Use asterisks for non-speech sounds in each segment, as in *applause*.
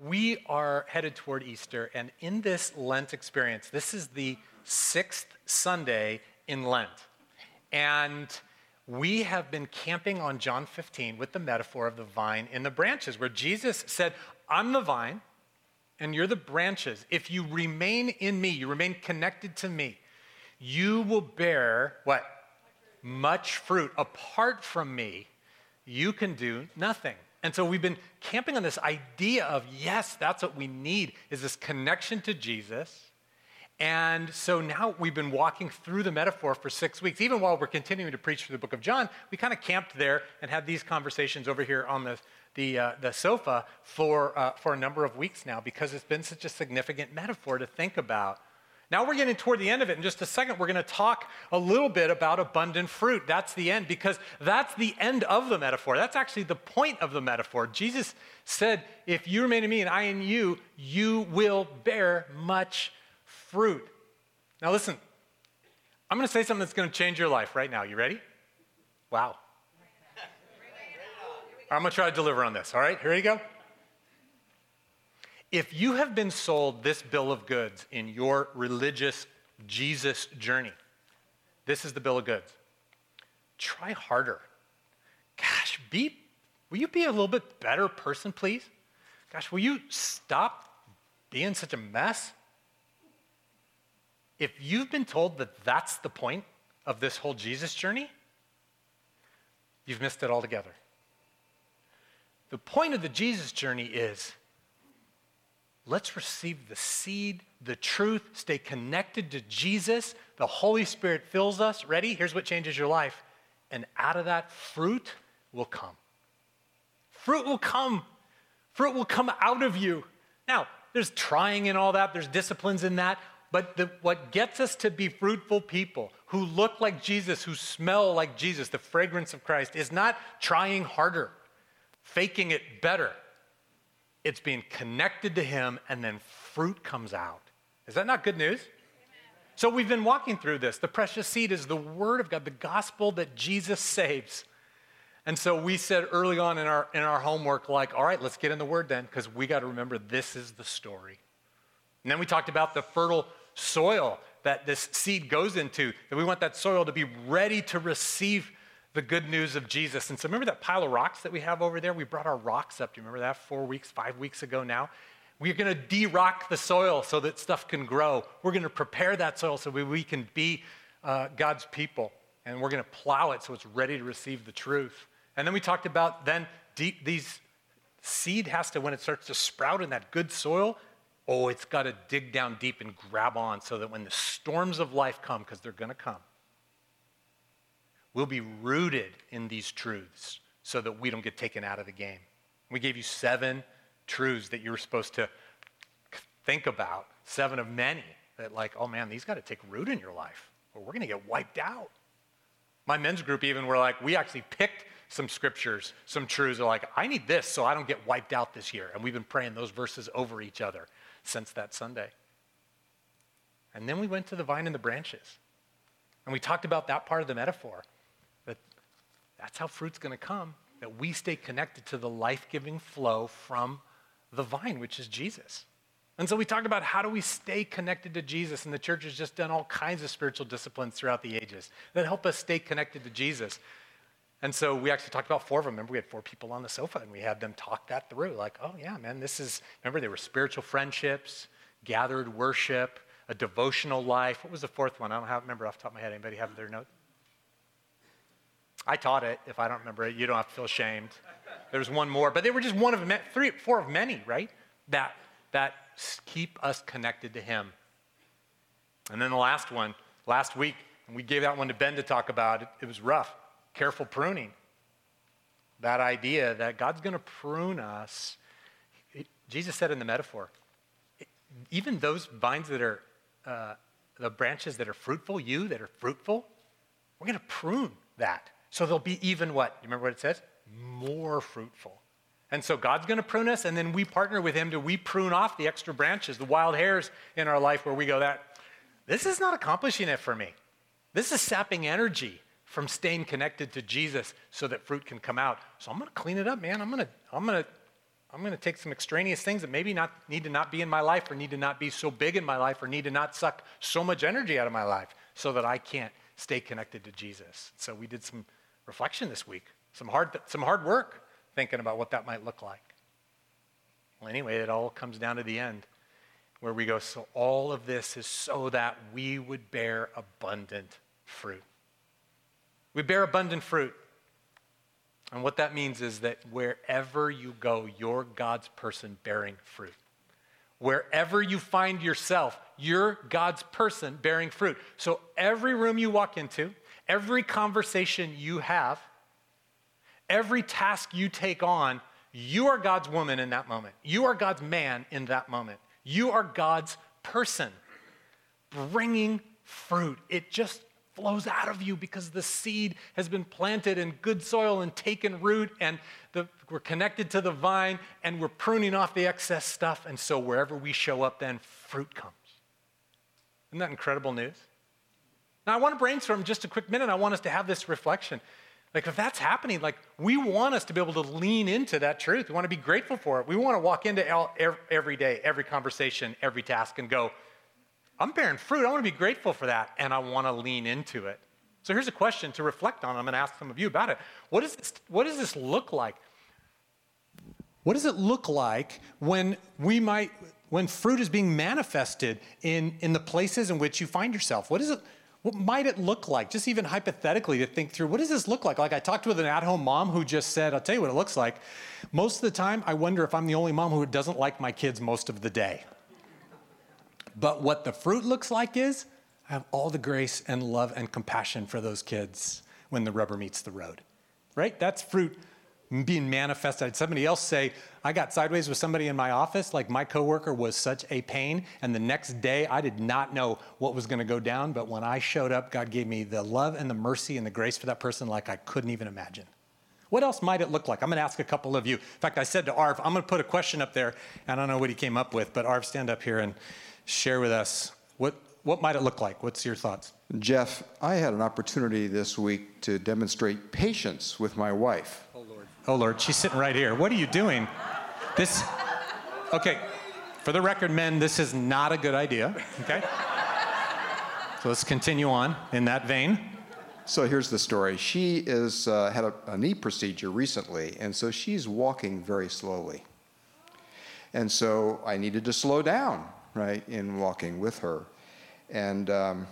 we are headed toward Easter, and in this Lent experience, this is the sixth Sunday in Lent. And we have been camping on John 15 with the metaphor of the vine and the branches, where Jesus said, I'm the vine, and you're the branches. If you remain in me, you remain connected to me, you will bear what? Much fruit. Apart from me, you can do nothing. And so we've been camping on this idea of yes, that's what we need is this connection to Jesus. And so now we've been walking through the metaphor for six weeks. Even while we're continuing to preach through the book of John, we kind of camped there and had these conversations over here on the, the, uh, the sofa for, uh, for a number of weeks now because it's been such a significant metaphor to think about. Now we're getting toward the end of it. In just a second, we're going to talk a little bit about abundant fruit. That's the end because that's the end of the metaphor. That's actually the point of the metaphor. Jesus said, If you remain in me and I in you, you will bear much fruit. Now listen, I'm going to say something that's going to change your life right now. You ready? Wow. I'm going to try to deliver on this. All right, here you go. If you have been sold this bill of goods in your religious Jesus journey, this is the bill of goods. Try harder. Gosh, be, will you be a little bit better person, please? Gosh, will you stop being such a mess? If you've been told that that's the point of this whole Jesus journey, you've missed it altogether. The point of the Jesus journey is Let's receive the seed, the truth, stay connected to Jesus. The Holy Spirit fills us. Ready? Here's what changes your life. And out of that, fruit will come. Fruit will come. Fruit will come out of you. Now, there's trying and all that, there's disciplines in that. But the, what gets us to be fruitful people who look like Jesus, who smell like Jesus, the fragrance of Christ, is not trying harder, faking it better it's being connected to Him, and then fruit comes out. Is that not good news? So we've been walking through this. The precious seed is the Word of God, the gospel that Jesus saves. And so we said early on in our, in our homework, like, all right, let's get in the Word then, because we got to remember this is the story. And then we talked about the fertile soil that this seed goes into, that we want that soil to be ready to receive the good news of Jesus. And so remember that pile of rocks that we have over there? We brought our rocks up. Do you remember that four weeks, five weeks ago now? We're going to de rock the soil so that stuff can grow. We're going to prepare that soil so we, we can be uh, God's people. And we're going to plow it so it's ready to receive the truth. And then we talked about then deep, these seed has to, when it starts to sprout in that good soil, oh, it's got to dig down deep and grab on so that when the storms of life come, because they're going to come, We'll be rooted in these truths so that we don't get taken out of the game. We gave you seven truths that you were supposed to think about, seven of many that, like, oh man, these got to take root in your life or we're going to get wiped out. My men's group, even, were like, we actually picked some scriptures, some truths. They're like, I need this so I don't get wiped out this year. And we've been praying those verses over each other since that Sunday. And then we went to the vine and the branches. And we talked about that part of the metaphor. That's how fruit's going to come, that we stay connected to the life giving flow from the vine, which is Jesus. And so we talked about how do we stay connected to Jesus, and the church has just done all kinds of spiritual disciplines throughout the ages that help us stay connected to Jesus. And so we actually talked about four of them. Remember, we had four people on the sofa, and we had them talk that through. Like, oh, yeah, man, this is, remember, they were spiritual friendships, gathered worship, a devotional life. What was the fourth one? I don't have, remember off the top of my head. Anybody have their note? I taught it. If I don't remember it, you don't have to feel ashamed. There's one more, but they were just one of three, four of many, right? That that keep us connected to Him. And then the last one, last week, and we gave that one to Ben to talk about. It, it was rough. Careful pruning. That idea that God's going to prune us. It, Jesus said in the metaphor, it, even those vines that are, uh, the branches that are fruitful, you that are fruitful, we're going to prune that. So they'll be even what? You remember what it says? More fruitful. And so God's going to prune us, and then we partner with Him to we prune off the extra branches, the wild hairs in our life where we go, that this is not accomplishing it for me. This is sapping energy from staying connected to Jesus so that fruit can come out. So I'm going to clean it up, man. I'm going to, I'm going to I'm going to take some extraneous things that maybe not need to not be in my life or need to not be so big in my life or need to not suck so much energy out of my life so that I can't stay connected to Jesus. So we did some reflection this week, some hard, some hard work thinking about what that might look like. Well, anyway, it all comes down to the end where we go, so all of this is so that we would bear abundant fruit. We bear abundant fruit. And what that means is that wherever you go, you're God's person bearing fruit. Wherever you find yourself, you're God's person bearing fruit. So every room you walk into, every conversation you have, every task you take on, you are God's woman in that moment. You are God's man in that moment. You are God's person bringing fruit. It just flows out of you because the seed has been planted in good soil and taken root, and the, we're connected to the vine, and we're pruning off the excess stuff. And so wherever we show up, then fruit comes. Isn't that incredible news? Now, I want to brainstorm just a quick minute. I want us to have this reflection. Like, if that's happening, like, we want us to be able to lean into that truth. We want to be grateful for it. We want to walk into every day, every conversation, every task, and go, I'm bearing fruit. I want to be grateful for that, and I want to lean into it. So here's a question to reflect on. I'm going to ask some of you about it. What, is this, what does this look like? What does it look like when we might, when fruit is being manifested in, in the places in which you find yourself? What is it? What might it look like? Just even hypothetically to think through, what does this look like? Like I talked with an at-home mom who just said, I'll tell you what it looks like. Most of the time, I wonder if I'm the only mom who doesn't like my kids most of the day. But what the fruit looks like is I have all the grace and love and compassion for those kids when the rubber meets the road. Right? That's fruit being manifested. Somebody else say, I got sideways with somebody in my office, like my coworker was such a pain, and the next day I did not know what was going to go down, but when I showed up, God gave me the love and the mercy and the grace for that person like I couldn't even imagine. What else might it look like? I'm going to ask a couple of you. In fact, I said to Arv, I'm going to put a question up there. And I don't know what he came up with, but Arv, stand up here and share with us what, what might it look like? What's your thoughts? Jeff, I had an opportunity this week to demonstrate patience with my wife. Oh, Lord. Oh, Lord. She's sitting right here. What are you doing? This, okay, for the record, men, this is not a good idea, okay? So let's continue on in that vein. So here's the story. She is uh, had a, a knee procedure recently, and so she's walking very slowly. And so I needed to slow down right, in walking with her. And, um,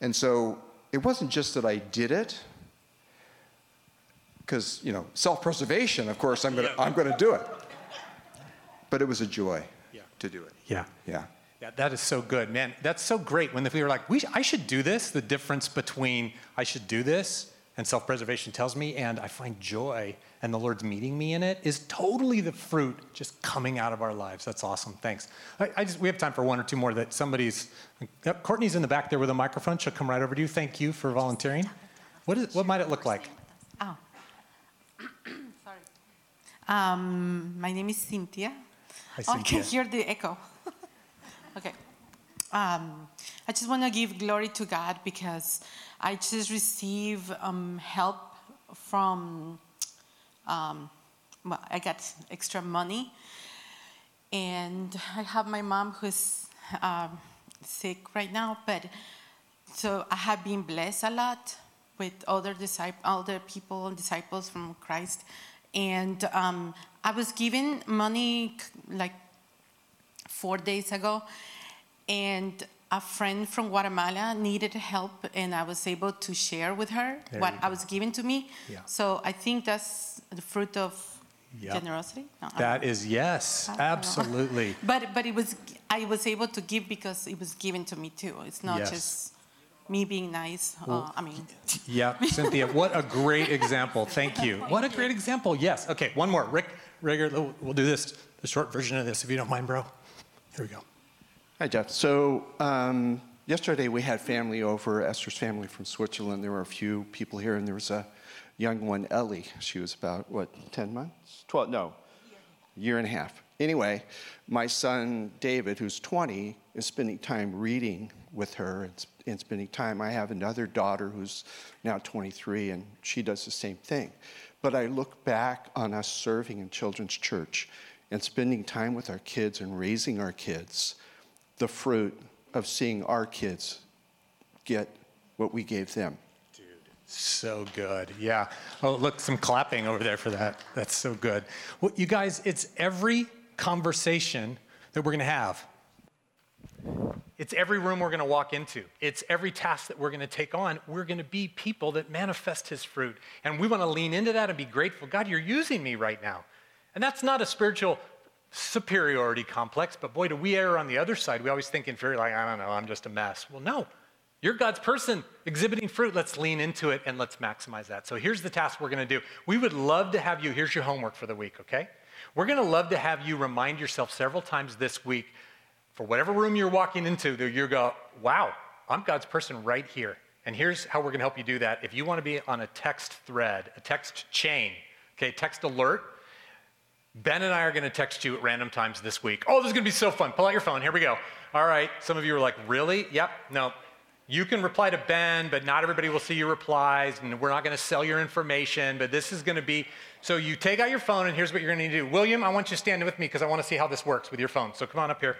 and so it wasn't just that I did it, because, you know, self preservation, of course, I'm going to I'm going to do it. But it was a joy yeah. to do it. Yeah. Yeah. Yeah, that is so good, man. That's so great when we were like, we, I should do this. The difference between I should do this and self preservation tells me, and I find joy and the Lord's meeting me in it is totally the fruit just coming out of our lives. That's awesome. Thanks. I, I just, we have time for one or two more that somebody's. Yep, Courtney's in the back there with a microphone. She'll come right over to you. Thank you for volunteering. What, is, what might it look like? Oh. *clears throat* Sorry. Um, my name is Cynthia. Hi, Cynthia. Oh, I can hear the echo. *laughs* okay. Um, I just want to give glory to God because I just receive um, help from um, well, I got extra money. And I have my mom who's um, sick right now, but so I have been blessed a lot with other disciples, other people, disciples from Christ. And um, I was given money like four days ago, and a friend from Guatemala needed help, and I was able to share with her there what I was given to me. Yeah. So I think that's the fruit of yep. generosity. No, that is yes, absolutely. *laughs* but but it was I was able to give because it was given to me too. It's not yes. just me being nice. Well, uh, I mean. Yeah, *laughs* Cynthia, what a great example. Thank you. What a great example. Yes. Okay, one more. Rick, Rigger, we'll do this, the short version of this, if you don't mind, bro. Here we go. Hi, Jeff. So um, yesterday we had family over, Esther's family from Switzerland. There were a few people here, and there was a young one, Ellie. She was about, what, 10 months? 12, no, year and a half. Anyway, my son, David, who's 20, is spending time reading with her and, and spending time. I have another daughter who's now 23, and she does the same thing. But I look back on us serving in children's church and spending time with our kids and raising our kids, the fruit of seeing our kids get what we gave them. Dude, so good. Yeah. Oh, look, some clapping over there for that. That's so good. Well, you guys, it's every conversation that we're going to have. It's every room we're going to walk into. It's every task that we're going to take on. We're going to be people that manifest his fruit. And we want to lean into that and be grateful. God, you're using me right now. And that's not a spiritual superiority complex, but boy, do we err on the other side. We always think inferior, like, I don't know, I'm just a mess. Well, no. You're God's person exhibiting fruit. Let's lean into it and let's maximize that. So here's the task we're going to do. We would love to have you, here's your homework for the week, okay? We're going to love to have you remind yourself several times this week for whatever room you're walking into, that you go, wow, I'm God's person right here. And here's how we're going to help you do that. If you want to be on a text thread, a text chain, okay, text alert, Ben and I are going to text you at random times this week. Oh, this is going to be so fun. Pull out your phone. Here we go. All right. Some of you are like, really? Yep. No. You can reply to Ben, but not everybody will see your replies, and we're not going to sell your information, but this is going to be so you take out your phone, and here's what you're going to need to do. William, I want you to stand with me because I want to see how this works with your phone. So come on up here.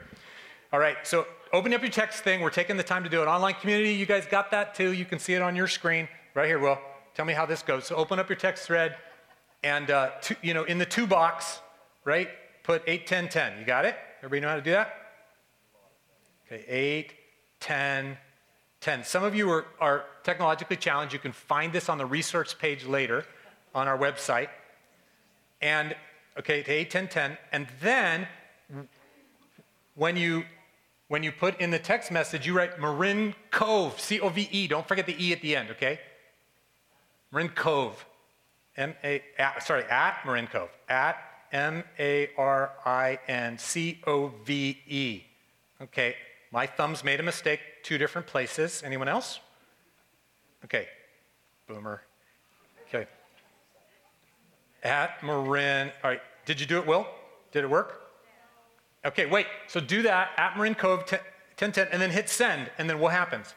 All right, so open up your text thing. We're taking the time to do it. Online community, you guys got that too. You can see it on your screen right here, Will. Tell me how this goes. So open up your text thread, and uh, to, you know, in the to box, right, put 8, 10, 10. You got it? Everybody know how to do that? Okay, 8, 10, 10. Some of you are, are technologically challenged. You can find this on the research page later on our website. And, okay, to 8, 10, 10. And then when you when you put in the text message, you write Marin Cove, C O V E. Don't forget the E at the end, okay? Marin Cove. M A, sorry, at Marin Cove. At M A R I N C O V E. Okay, my thumbs made a mistake, two different places. Anyone else? Okay, boomer. Okay. At Marin, all right, did you do it, Will? Did it work? Okay, wait. So do that at Marin Cove 1010 and then hit send, and then what happens?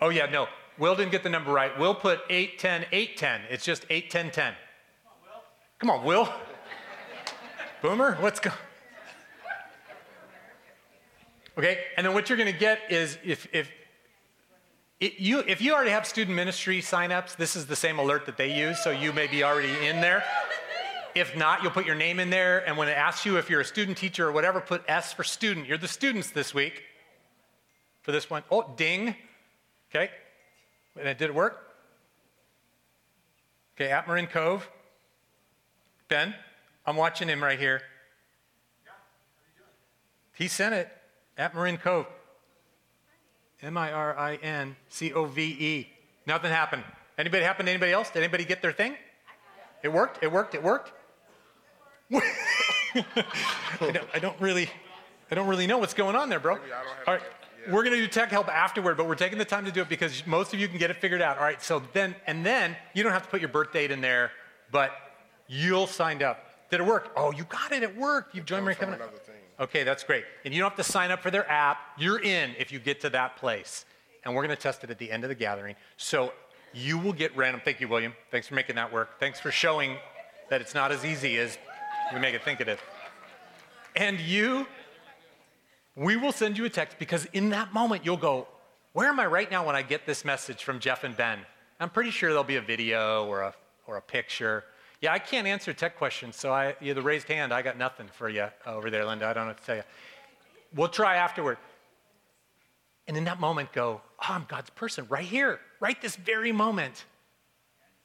Oh, yeah, no. Will didn't get the number right. Will put 810, 810. It's just 810, 10. Come on, Will. Boomer, what's going Okay, and then what you're going to get is if, if it, you, if you already have student ministry signups, this is the same alert that they use, so you may be already in there. If not, you'll put your name in there, and when it asks you if you're a student teacher or whatever, put S for student. You're the students this week for this one. Oh, ding. Okay. And it did it work? Okay, at Marin Cove. Ben, I'm watching him right here. He sent it at Marin Cove. M I R I N C O V E. Nothing happened. Anybody happen to anybody else? Did anybody get their thing? It worked? It worked? It worked? I, *laughs* don't, I, don't, really I don't really know what's going on there, bro. All right. We're going to do tech help afterward, but we're taking the time to do it because most of you can get it figured out. All right. So then, and then you don't have to put your birth date in there, but you'll signed up. Did it work? Oh, you got it. It worked. You've joined Marin Covenant. Okay, that's great. And you don't have to sign up for their app. You're in if you get to that place. And we're going to test it at the end of the gathering. So you will get random. Thank you, William. Thanks for making that work. Thanks for showing that it's not as easy as we make it think it is. And you, we will send you a text because in that moment you'll go, Where am I right now when I get this message from Jeff and Ben? I'm pretty sure there'll be a video or a, or a picture. Yeah, I can't answer tech questions, so I, you the raised hand, I got nothing for you over there, Linda. I don't know what to tell you. We'll try afterward. And in that moment, go, oh, I'm God's person right here, right this very moment.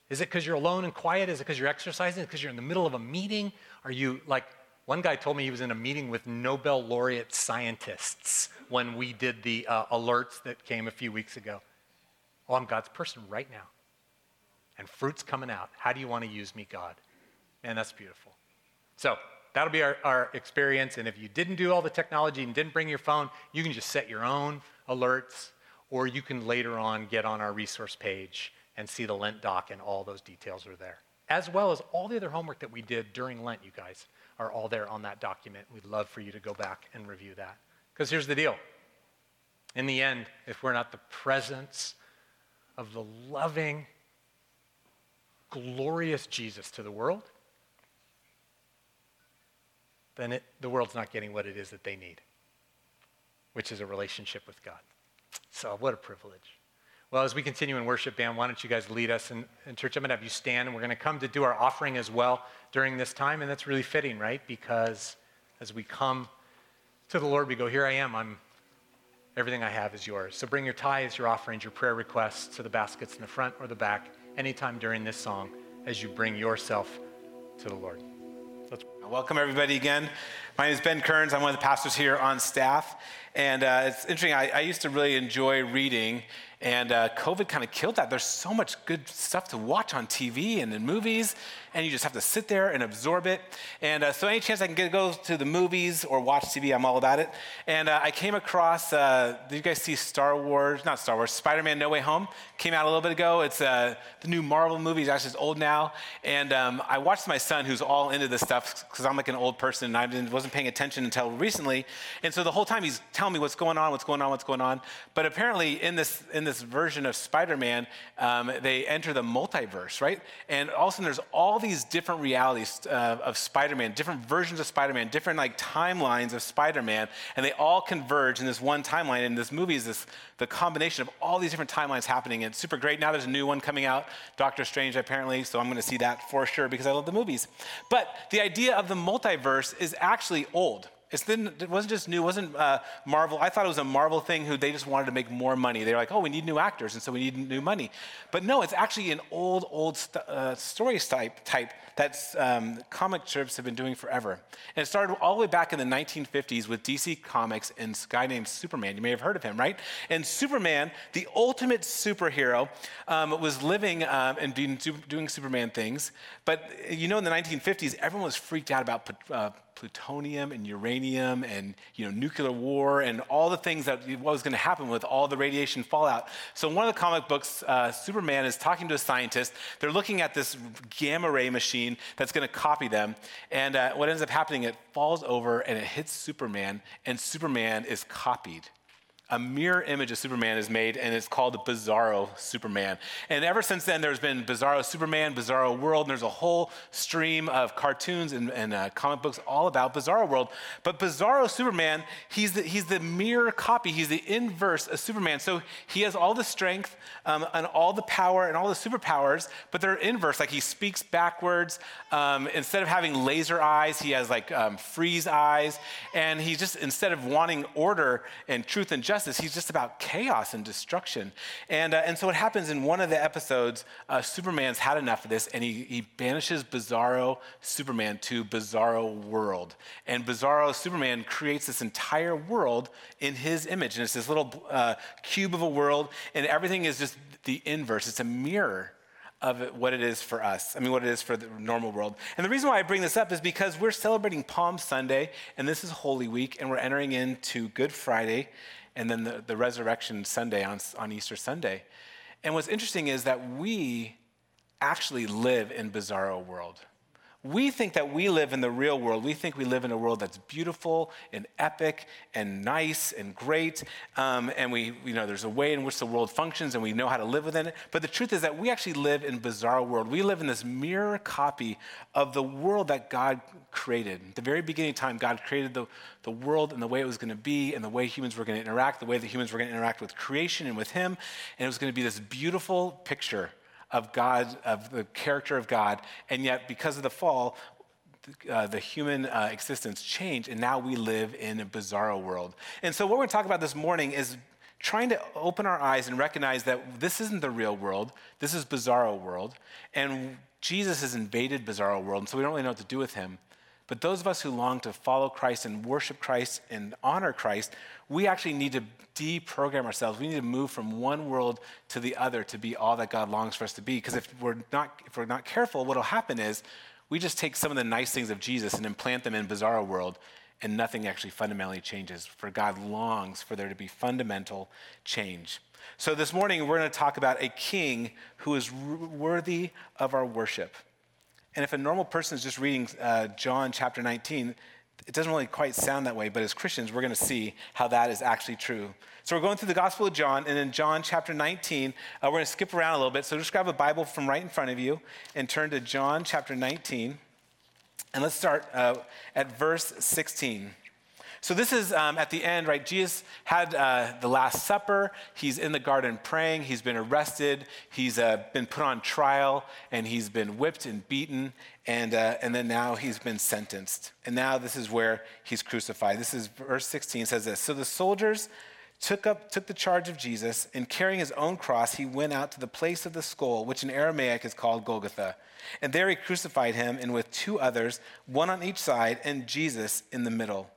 Is it because you're alone and quiet? Is it because you're exercising? Is it because you're in the middle of a meeting? Are you like, one guy told me he was in a meeting with Nobel laureate scientists when we did the uh, alerts that came a few weeks ago. Oh, I'm God's person right now and fruit's coming out. How do you want to use me, God? And that's beautiful. So that'll be our, our experience. And if you didn't do all the technology and didn't bring your phone, you can just set your own alerts, or you can later on get on our resource page and see the Lent doc, and all those details are there. As well as all the other homework that we did during Lent, you guys are all there on that document. We'd love for you to go back and review that. Because here's the deal In the end, if we're not the presence of the loving, glorious Jesus to the world, then it, the world's not getting what it is that they need, which is a relationship with God. So, what a privilege. Well, as we continue in worship, band, why don't you guys lead us in, church? I'm going to have you stand, and we're going to come to do our offering as well during this time. And that's really fitting, right? Because as we come to the Lord, we go, Here I am. I'm everything I have is yours. So bring your tithes, your offerings, your prayer requests to the baskets in the front or the back anytime during this song as you bring yourself to the Lord. Let's welcome everybody again. My name is Ben Kearns. I'm one of the pastors here on staff. And uh, it's interesting, I, I, used to really enjoy reading, and uh, COVID kind of killed that. There's so much good stuff to watch on TV and in movies, and you just have to sit there and absorb it. And uh, so, any chance I can get, go to the movies or watch TV, I'm all about it. And uh, I came across, uh, did you guys see Star Wars? Not Star Wars, Spider Man No Way Home? Came out a little bit ago. It's uh, the new Marvel movie. It's actually old now. And um, I watched my son, who's all into this stuff, because I'm like an old person and I wasn't paying attention until recently. And so, the whole time he's telling me what's going on, what's going on, what's going on. But apparently, in this, in this version of Spider Man, um, they enter the multiverse, right? And all of a sudden, there's all these different realities uh, of Spider Man, different versions of Spider Man, different like timelines of Spider Man, and they all converge in this one timeline. And this movie is this the combination of all these different timelines happening. And it's super great. Now there's a new one coming out, Doctor Strange, apparently, so I'm going to see that for sure because I love the movies. But the idea of the multiverse is actually old. It wasn't just new, it wasn't uh, Marvel. I thought it was a Marvel thing who they just wanted to make more money. They're like, oh, we need new actors, and so we need new money. But no, it's actually an old, old st- uh, story type, type that um, comic strips have been doing forever. And it started all the way back in the 1950s with DC Comics and a guy named Superman. You may have heard of him, right? And Superman, the ultimate superhero, um, was living um, and doing, doing Superman things. But you know, in the 1950s, everyone was freaked out about uh, plutonium and uranium and you know nuclear war and all the things that what was going to happen with all the radiation fallout. So in one of the comic books, uh, Superman is talking to a scientist. They're looking at this gamma ray machine that's going to copy them, and uh, what ends up happening, it falls over and it hits Superman, and Superman is copied a mirror image of Superman is made, and it's called the Bizarro Superman. And ever since then, there's been Bizarro Superman, Bizarro World, and there's a whole stream of cartoons and, and uh, comic books all about Bizarro World. But Bizarro Superman, he's the, he's the mirror copy, he's the inverse of Superman. So he has all the strength um, and all the power and all the superpowers, but they're inverse. Like he speaks backwards. Um, instead of having laser eyes, he has like um, freeze eyes. And he just, instead of wanting order and truth and justice, He's just about chaos and destruction. And, uh, and so what happens in one of the episodes, uh, Superman's had enough of this and he, he banishes Bizarro Superman to Bizarro World. And Bizarro Superman creates this entire world in his image. And it's this little uh, cube of a world, and everything is just the inverse. It's a mirror of what it is for us. I mean, what it is for the normal world. And the reason why I bring this up is because we're celebrating Palm Sunday, and this is Holy Week, and we're entering into Good Friday and then the, the resurrection Sunday on, on Easter Sunday. And what's interesting is that we actually live in bizarro world. We think that we live in the real world. We think we live in a world that's beautiful and epic and nice and great. Um, and we, you know, there's a way in which the world functions and we know how to live within it. But the truth is that we actually live in a bizarre world. We live in this mirror copy of the world that God created. At the very beginning of time, God created the, the world and the way it was going to be and the way humans were going to interact, the way that humans were going to interact with creation and with Him. And it was going to be this beautiful picture of God, of the character of God, and yet because of the fall, uh, the human uh, existence changed, and now we live in a bizarro world. And so, what we're going to talk about this morning is trying to open our eyes and recognize that this isn't the real world, this is bizarro world, and Jesus has invaded bizarro world, and so we don't really know what to do with him. But those of us who long to follow Christ and worship Christ and honor Christ, we actually need to deprogram ourselves. We need to move from one world to the other to be all that God longs for us to be. Because if we're not, if we're not careful, what will happen is we just take some of the nice things of Jesus and implant them in bizarro world, and nothing actually fundamentally changes. For God longs for there to be fundamental change. So this morning we're going to talk about a king who is worthy of our worship. And if a normal person is just reading uh, John chapter 19, it doesn't really quite sound that way, but as Christians, we're going to see how that is actually true. So we're going through the Gospel of John, and in John chapter 19, uh, we're going to skip around a little bit. So just grab a Bible from right in front of you and turn to John chapter 19. And let's start uh, at verse 16. So this is um, at the end, right? Jesus had uh, the Last Supper. He's in the garden praying. He's been arrested. He's uh, been put on trial, and he's been whipped and beaten, and uh, and then now he's been sentenced. And now this is where he's crucified. This is verse 16 says this. So the soldiers took up took the charge of Jesus, and carrying his own cross, he went out to the place of the skull, which in Aramaic is called Golgotha. And there he crucified him, and with two others, one on each side, and Jesus in the middle.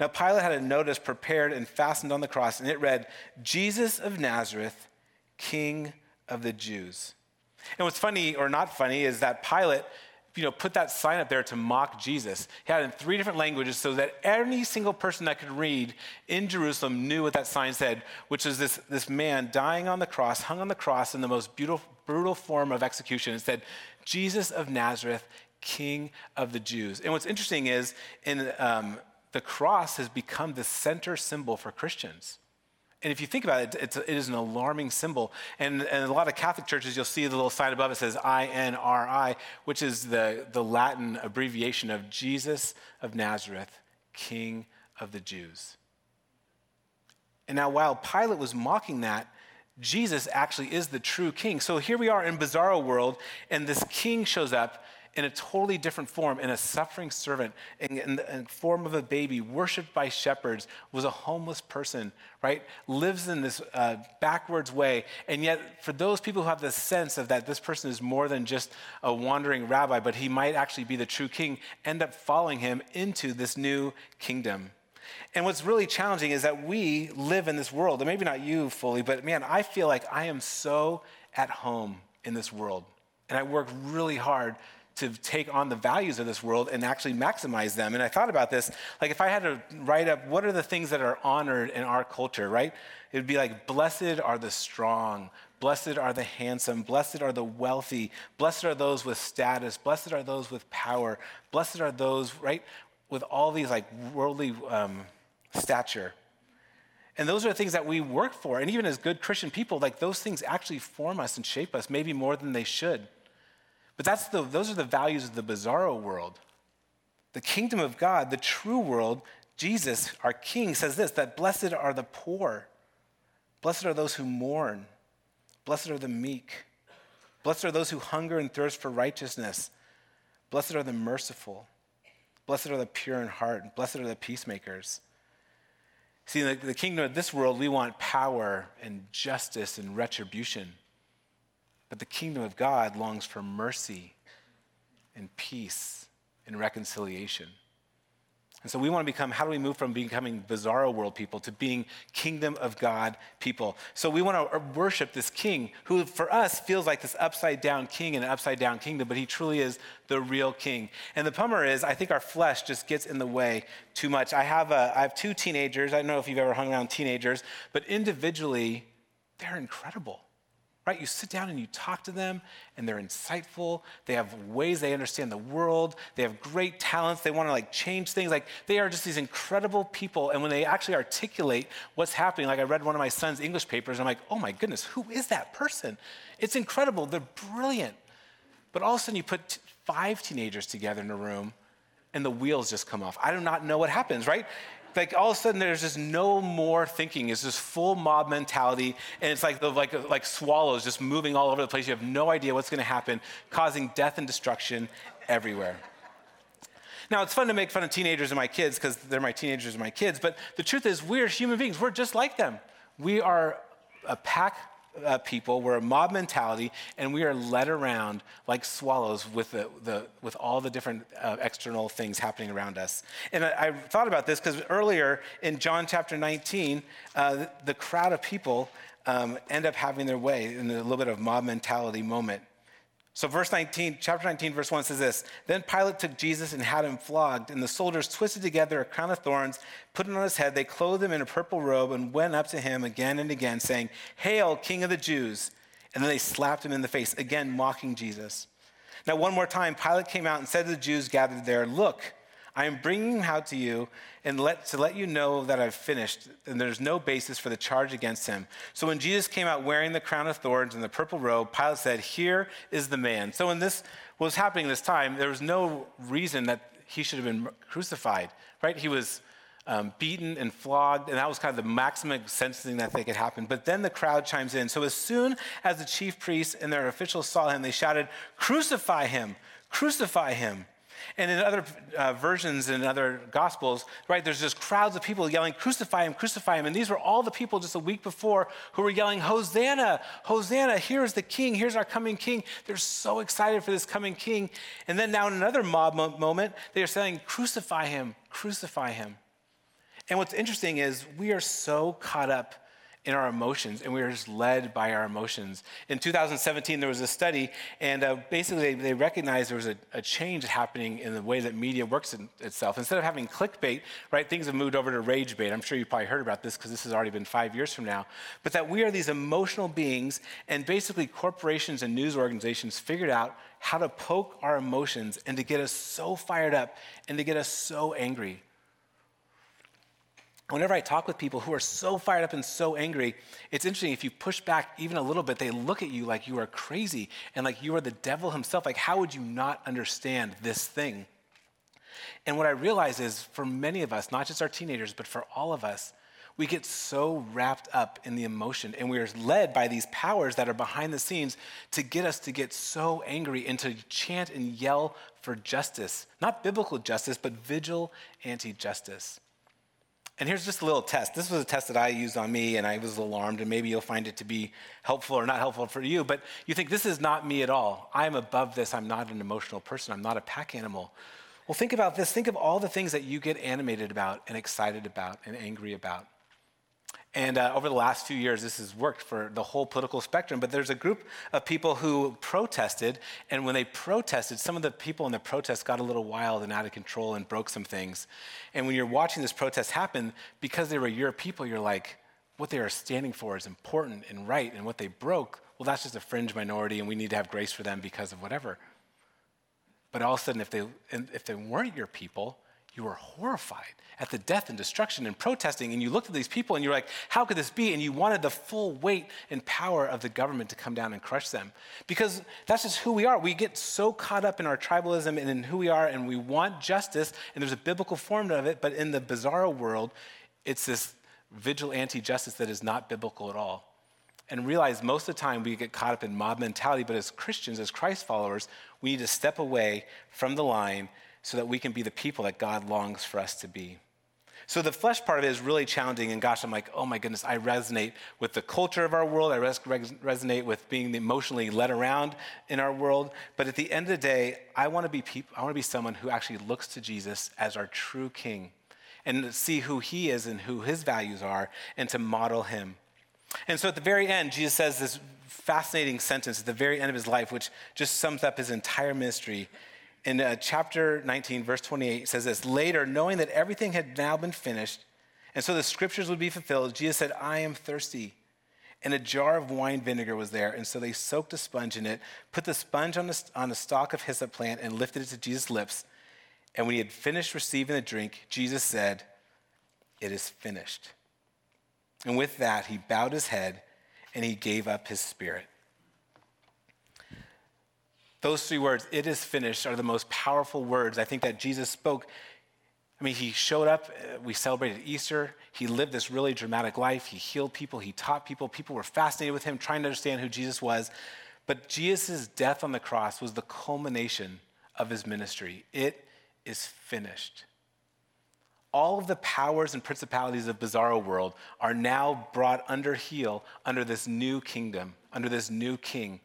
Now, Pilate had a notice prepared and fastened on the cross, and it read, Jesus of Nazareth, King of the Jews. And what's funny or not funny is that Pilate you know, put that sign up there to mock Jesus. He had it in three different languages so that any single person that could read in Jerusalem knew what that sign said, which is this, this man dying on the cross, hung on the cross in the most beautiful, brutal form of execution. It said, Jesus of Nazareth, King of the Jews. And what's interesting is in um, the cross has become the center symbol for Christians. And if you think about it, it's, it is an alarming symbol. And, and a lot of Catholic churches, you'll see the little sign above it says INRI, which is the, the Latin abbreviation of Jesus of Nazareth, King of the Jews. And now, while Pilate was mocking that, Jesus actually is the true king. So here we are in bizarro world, and this king shows up in a totally different form, in a suffering servant, in, in the in form of a baby, worshiped by shepherds, was a homeless person, right? Lives in this uh, backwards way. And yet, for those people who have the sense of that this person is more than just a wandering rabbi, but he might actually be the true king, end up following him into this new kingdom. And what's really challenging is that we live in this world, and maybe not you fully, but man, I feel like I am so at home in this world. And I work really hard to take on the values of this world and actually maximize them. And I thought about this like, if I had to write up what are the things that are honored in our culture, right? It would be like, blessed are the strong, blessed are the handsome, blessed are the wealthy, blessed are those with status, blessed are those with power, blessed are those, right, with all these like worldly um, stature. And those are the things that we work for. And even as good Christian people, like those things actually form us and shape us, maybe more than they should. But that's the, those are the values of the bizarro world. The kingdom of God, the true world, Jesus, our King, says this that blessed are the poor, blessed are those who mourn, blessed are the meek, blessed are those who hunger and thirst for righteousness, blessed are the merciful, blessed are the pure in heart, and blessed are the peacemakers. See, the, the kingdom of this world, we want power and justice and retribution. But the kingdom of God longs for mercy and peace and reconciliation. And so we want to become, how do we move from becoming bizarro world people to being kingdom of God people? So we want to worship this king who for us feels like this upside down king in an upside down kingdom, but he truly is the real king. And the bummer is, I think our flesh just gets in the way too much. I have, a, I have two teenagers. I don't know if you've ever hung around teenagers, but individually, they're incredible right? You sit down and you talk to them, and they're insightful. They have ways they understand the world. They have great talents. They want to like change things. Like they are just these incredible people. And when they actually articulate what's happening, like I read one of my son's English papers, and I'm like, oh my goodness, who is that person? It's incredible. They're brilliant. But all of a sudden, you put t- five teenagers together in a room, and the wheels just come off. I do not know what happens, right? Like all of a sudden there's just no more thinking. It's just full mob mentality, and it's like the, like like swallows just moving all over the place. You have no idea what's going to happen, causing death and destruction everywhere. Now, it's fun to make fun of teenagers and my kids because they're my teenagers and my kids, but the truth is, we're human beings. We're just like them. We are a pack uh, people, we're a mob mentality, and we are led around like swallows with, the, the with all the different uh, external things happening around us. And I, I thought about this because earlier in John chapter 19, uh, the crowd of people um, end up having their way in a little bit of mob mentality moment. So, verse 19, chapter 19, verse 1 says this Then Pilate took Jesus and had him flogged, and the soldiers twisted together a crown of thorns, put it on his head. They clothed him in a purple robe and went up to him again and again, saying, Hail, King of the Jews! And then they slapped him in the face, again mocking Jesus. Now, one more time, Pilate came out and said to the Jews gathered there, Look, I am bringing him out to you and let, to let you know that I've finished, and there's no basis for the charge against him. So when Jesus came out wearing the crown of thorns and the purple robe, Pilate said, Here is the man. So when this was happening this time, there was no reason that he should have been crucified, right? He was um, beaten and flogged, and that was kind of the maximum sentencing that they could happen. But then the crowd chimes in. So as soon as the chief priests and their officials saw him, they shouted, Crucify him! Crucify him! And in other uh, versions and other gospels, right, there's just crowds of people yelling, Crucify him, crucify him. And these were all the people just a week before who were yelling, Hosanna, Hosanna, here's the king, here's our coming king. They're so excited for this coming king. And then now in another mob moment, they are saying, Crucify him, crucify him. And what's interesting is we are so caught up in our emotions and we are just led by our emotions. In 2017, there was a study, and uh, basically they, they, recognized there was a, a, change happening in the way that media works in itself. Instead of having clickbait, right, things have moved over to rage bait. I'm sure you've probably heard about this because this has already been five years from now. But that we are these emotional beings, and basically corporations and news organizations figured out how to poke our emotions and to get us so fired up and to get us so angry whenever I talk with people who are so fired up and so angry, it's interesting. If you push back even a little bit, they look at you like you are crazy and like you are the devil himself. Like, how would you not understand this thing? And what I realize is for many of us, not just our teenagers, but for all of us, we get so wrapped up in the emotion and we are led by these powers that are behind the scenes to get us to get so angry and to chant and yell for justice. Not biblical justice, but vigil anti justice. And here's just a little test. This was a test that I used on me, and I was alarmed, and maybe you'll find it to be helpful or not helpful for you. But you think, this is not me at all. I'm above this. I'm not an emotional person. I'm not a pack animal. Well, think about this. Think of all the things that you get animated about, and excited about, and angry about. And uh, over the last few years, this has worked for the whole political spectrum. But there's a group of people who protested, and when they protested, some of the people in the protest got a little wild and out of control and broke some things. And when you're watching this protest happen, because they were your people, you're like, what they are standing for is important and right, and what they broke, well, that's just a fringe minority, and we need to have grace for them because of whatever. But all of a sudden, if they, if they weren't your people, you were horrified at the death and destruction and protesting. And you looked at these people and you're like, how could this be? And you wanted the full weight and power of the government to come down and crush them. Because that's just who we are. We get so caught up in our tribalism and in who we are, and we want justice, and there's a biblical form of it, but in the bizarro world, it's this vigilante justice that is not biblical at all. And realize most of the time we get caught up in mob mentality, but as Christians, as Christ followers, we need to step away from the line so that we can be the people that God longs for us to be. So the flesh part of it is really challenging. And gosh, I'm like, oh my goodness, I resonate with the culture of our world. I res- resonate with being emotionally led around in our world. But at the end of the day, I want to be people, I want to be someone who actually looks to Jesus as our true king and see who he is and who his values are and to model him. And so at the very end, Jesus says this fascinating sentence at the very end of his life, which just sums up his entire ministry in uh, chapter 19, verse 28, says this Later, knowing that everything had now been finished, and so the scriptures would be fulfilled, Jesus said, I am thirsty. And a jar of wine vinegar was there. And so they soaked a sponge in it, put the sponge on, the, on a stalk of hyssop plant, and lifted it to Jesus' lips. And when he had finished receiving the drink, Jesus said, It is finished. And with that, he bowed his head and he gave up his spirit. Those three words, it is finished, are the most powerful words I think that Jesus spoke. I mean, he showed up, uh, we celebrated Easter. He lived this really dramatic life. He healed people, he taught people. People were fascinated with him, trying to understand who Jesus was. But Jesus' death on the cross was the culmination of his ministry. It is finished. All of the powers and principalities of bizarro world are now brought under heel under this new kingdom, under this new king.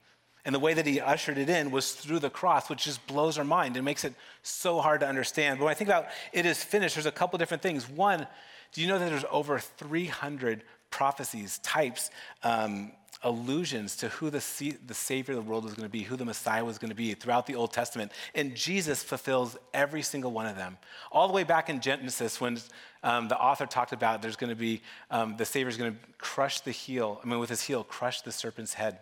And the way that he ushered it in was through the cross, which just blows our mind and makes it so hard to understand. But when I think about it is finished, there's a couple different things. One, do you know that there's over 300 prophecies, types, um, allusions to who the, the Savior of the world was going to be, who the Messiah was going to be throughout the Old Testament. And Jesus fulfills every single one of them. All the way back in Genesis, when um, the author talked about there's going to be, um, the Savior is going to crush the heel, I mean, with his heel, crush the serpent's head.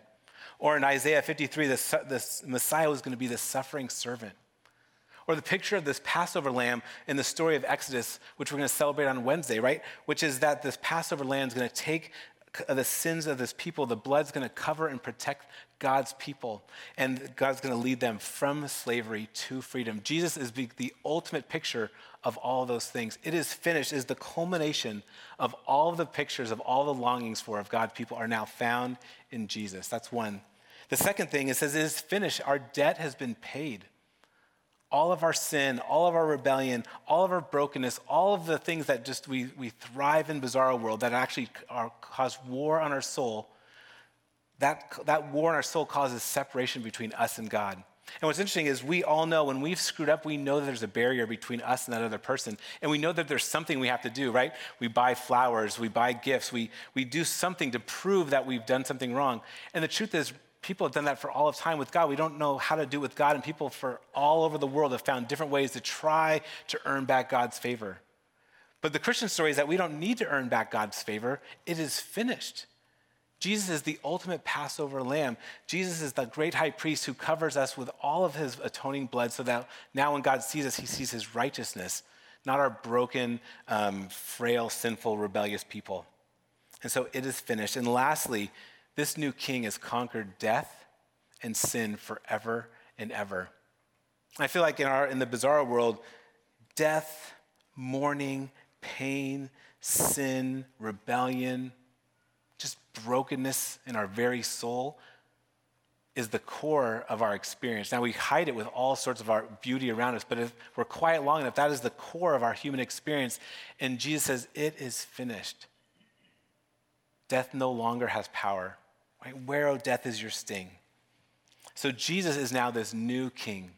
Or in Isaiah 53, the, the Messiah was going to be the suffering servant. Or the picture of this Passover lamb in the story of Exodus, which we're going to celebrate on Wednesday, right? Which is that this Passover lamb is going to take the sins of this people. The blood's going to cover and protect God's people. And God's going to lead them from slavery to freedom. Jesus is the ultimate picture of all those things. It is finished, is the culmination of all the pictures of all the longings for of God's people are now found in Jesus. That's one. The second thing, it says, it is finished. Our debt has been paid all of our sin, all of our rebellion, all of our brokenness, all of the things that just we, we thrive in bizarre world that actually are, cause war on our soul, that, that war in our soul causes separation between us and God. And what's interesting is we all know when we've screwed up, we know that there's a barrier between us and that other person. And we know that there's something we have to do, right? We buy flowers, we buy gifts, we, we do something to prove that we've done something wrong. And the truth is, people have done that for all of time with God. We don't know how to do it with God, and people for all over the world have found different ways to try to earn back God's favor. But the Christian story is that we don't need to earn back God's favor, it is finished. Jesus is the ultimate Passover lamb. Jesus is the great high priest who covers us with all of his atoning blood so that now when God sees us, he sees his righteousness, not our broken, um, frail, sinful, rebellious people. And so it is finished. And lastly, this new king has conquered death and sin forever and ever. I feel like in, our, in the bizarre world, death, mourning, pain, sin, rebellion, just brokenness in our very soul is the core of our experience. Now, we hide it with all sorts of our beauty around us, but if we're quiet long enough, that is the core of our human experience. And Jesus says, It is finished. Death no longer has power. Right? Where, O oh, death, is your sting? So Jesus is now this new king.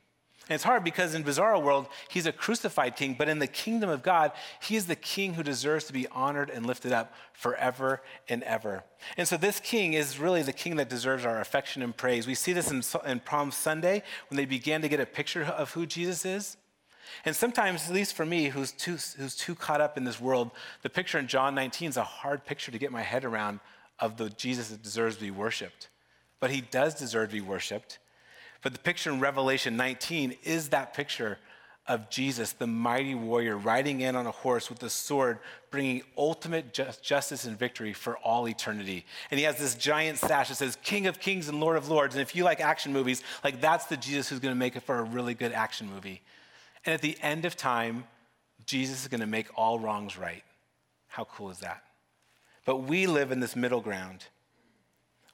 And it's hard because in bizarre world, he's a crucified king, but in the kingdom of God, he is the king who deserves to be honored and lifted up forever and ever. And so this king is really the king that deserves our affection and praise. We see this in, in Palm Sunday when they began to get a picture of who Jesus is. And sometimes, at least for me, who's too, who's too caught up in this world, the picture in John 19 is a hard picture to get my head around of the Jesus that deserves to be worshiped. But he does deserve to be worshiped. But the picture in Revelation 19 is that picture of Jesus, the mighty warrior, riding in on a horse with a sword, bringing ultimate just, justice and victory for all eternity. And he has this giant sash that says, King of Kings and Lord of Lords. And if you like action movies, like that's the Jesus who's going to make it for a really good action movie. And at the end of time, Jesus is going to make all wrongs right. How cool is that? But we live in this middle ground.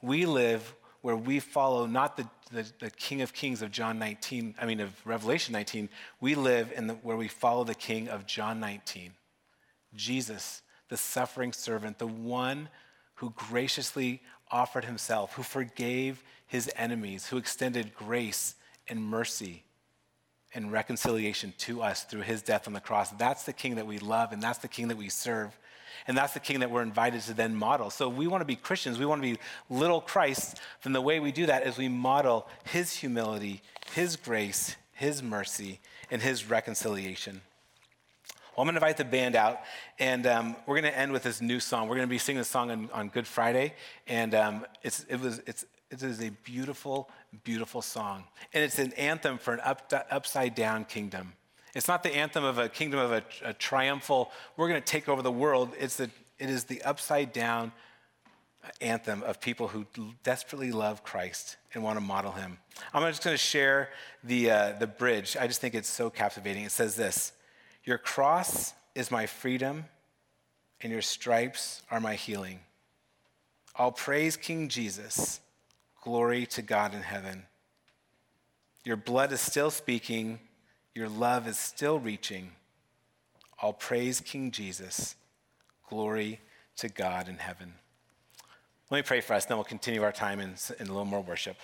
We live where we follow not the, the, the, King of Kings of John 19, I mean, of Revelation 19. We live in the, where we follow the King of John 19. Jesus, the suffering servant, the one who graciously offered himself, who forgave his enemies, who extended grace and mercy and reconciliation to us through his death on the cross. That's the king that we love, and that's the king that we serve. And that's the king that we're invited to then model. So we want to be Christians. We want to be little Christ. Then the way we do that is we model his humility, his grace, his mercy, and his reconciliation. Well, I'm going to invite the band out, and um, we're going to end with this new song. We're going to be singing this song on, on Good Friday, and um, it's, it, was, it's, it is a beautiful, beautiful song. And it's an anthem for an up, upside down kingdom. It's not the anthem of a kingdom of a, a triumphal, we're going to take over the world. It's the, it is the upside down anthem of people who desperately love Christ and want to model him. I'm just going to share the, uh, the bridge. I just think it's so captivating. It says this Your cross is my freedom, and your stripes are my healing. I'll praise King Jesus. Glory to God in heaven. Your blood is still speaking your love is still reaching. All praise King Jesus. Glory to God in heaven. Let me pray for us, then we'll continue our time in, in a little more worship.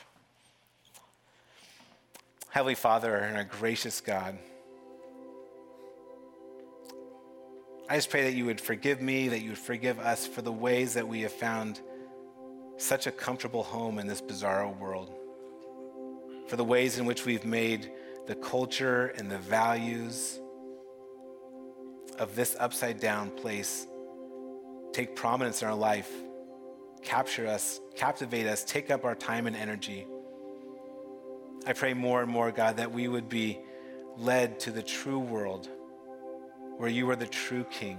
Heavenly Father and our gracious God, I just pray that you would forgive me, that you would forgive us for the ways that we have found such a comfortable home in this bizarre world, for the ways in which we've made the culture and the values of this upside down place take prominence in our life, capture us, captivate us, take up our time and energy. I pray more and more, God, that we would be led to the true world where you are the true king.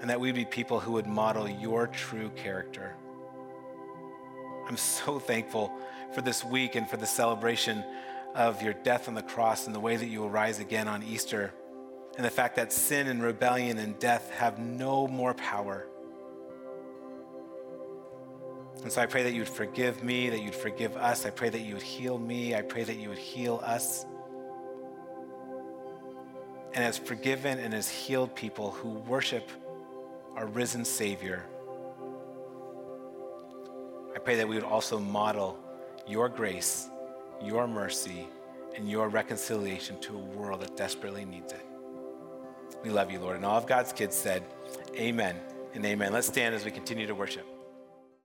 And that we'd be people who would model your true character. I'm so thankful for this week and for the celebration of your death on the cross and the way that you will rise again on Easter, and the fact that sin and rebellion and death have no more power. And so I pray that you would forgive me, that you'd forgive us. I pray that you would heal me. I pray that you would heal us. And as forgiven and as healed people who worship our risen Savior, I pray that we would also model your grace, your mercy, and your reconciliation to a world that desperately needs it. We love you, Lord. And all of God's kids said, Amen and amen. Let's stand as we continue to worship.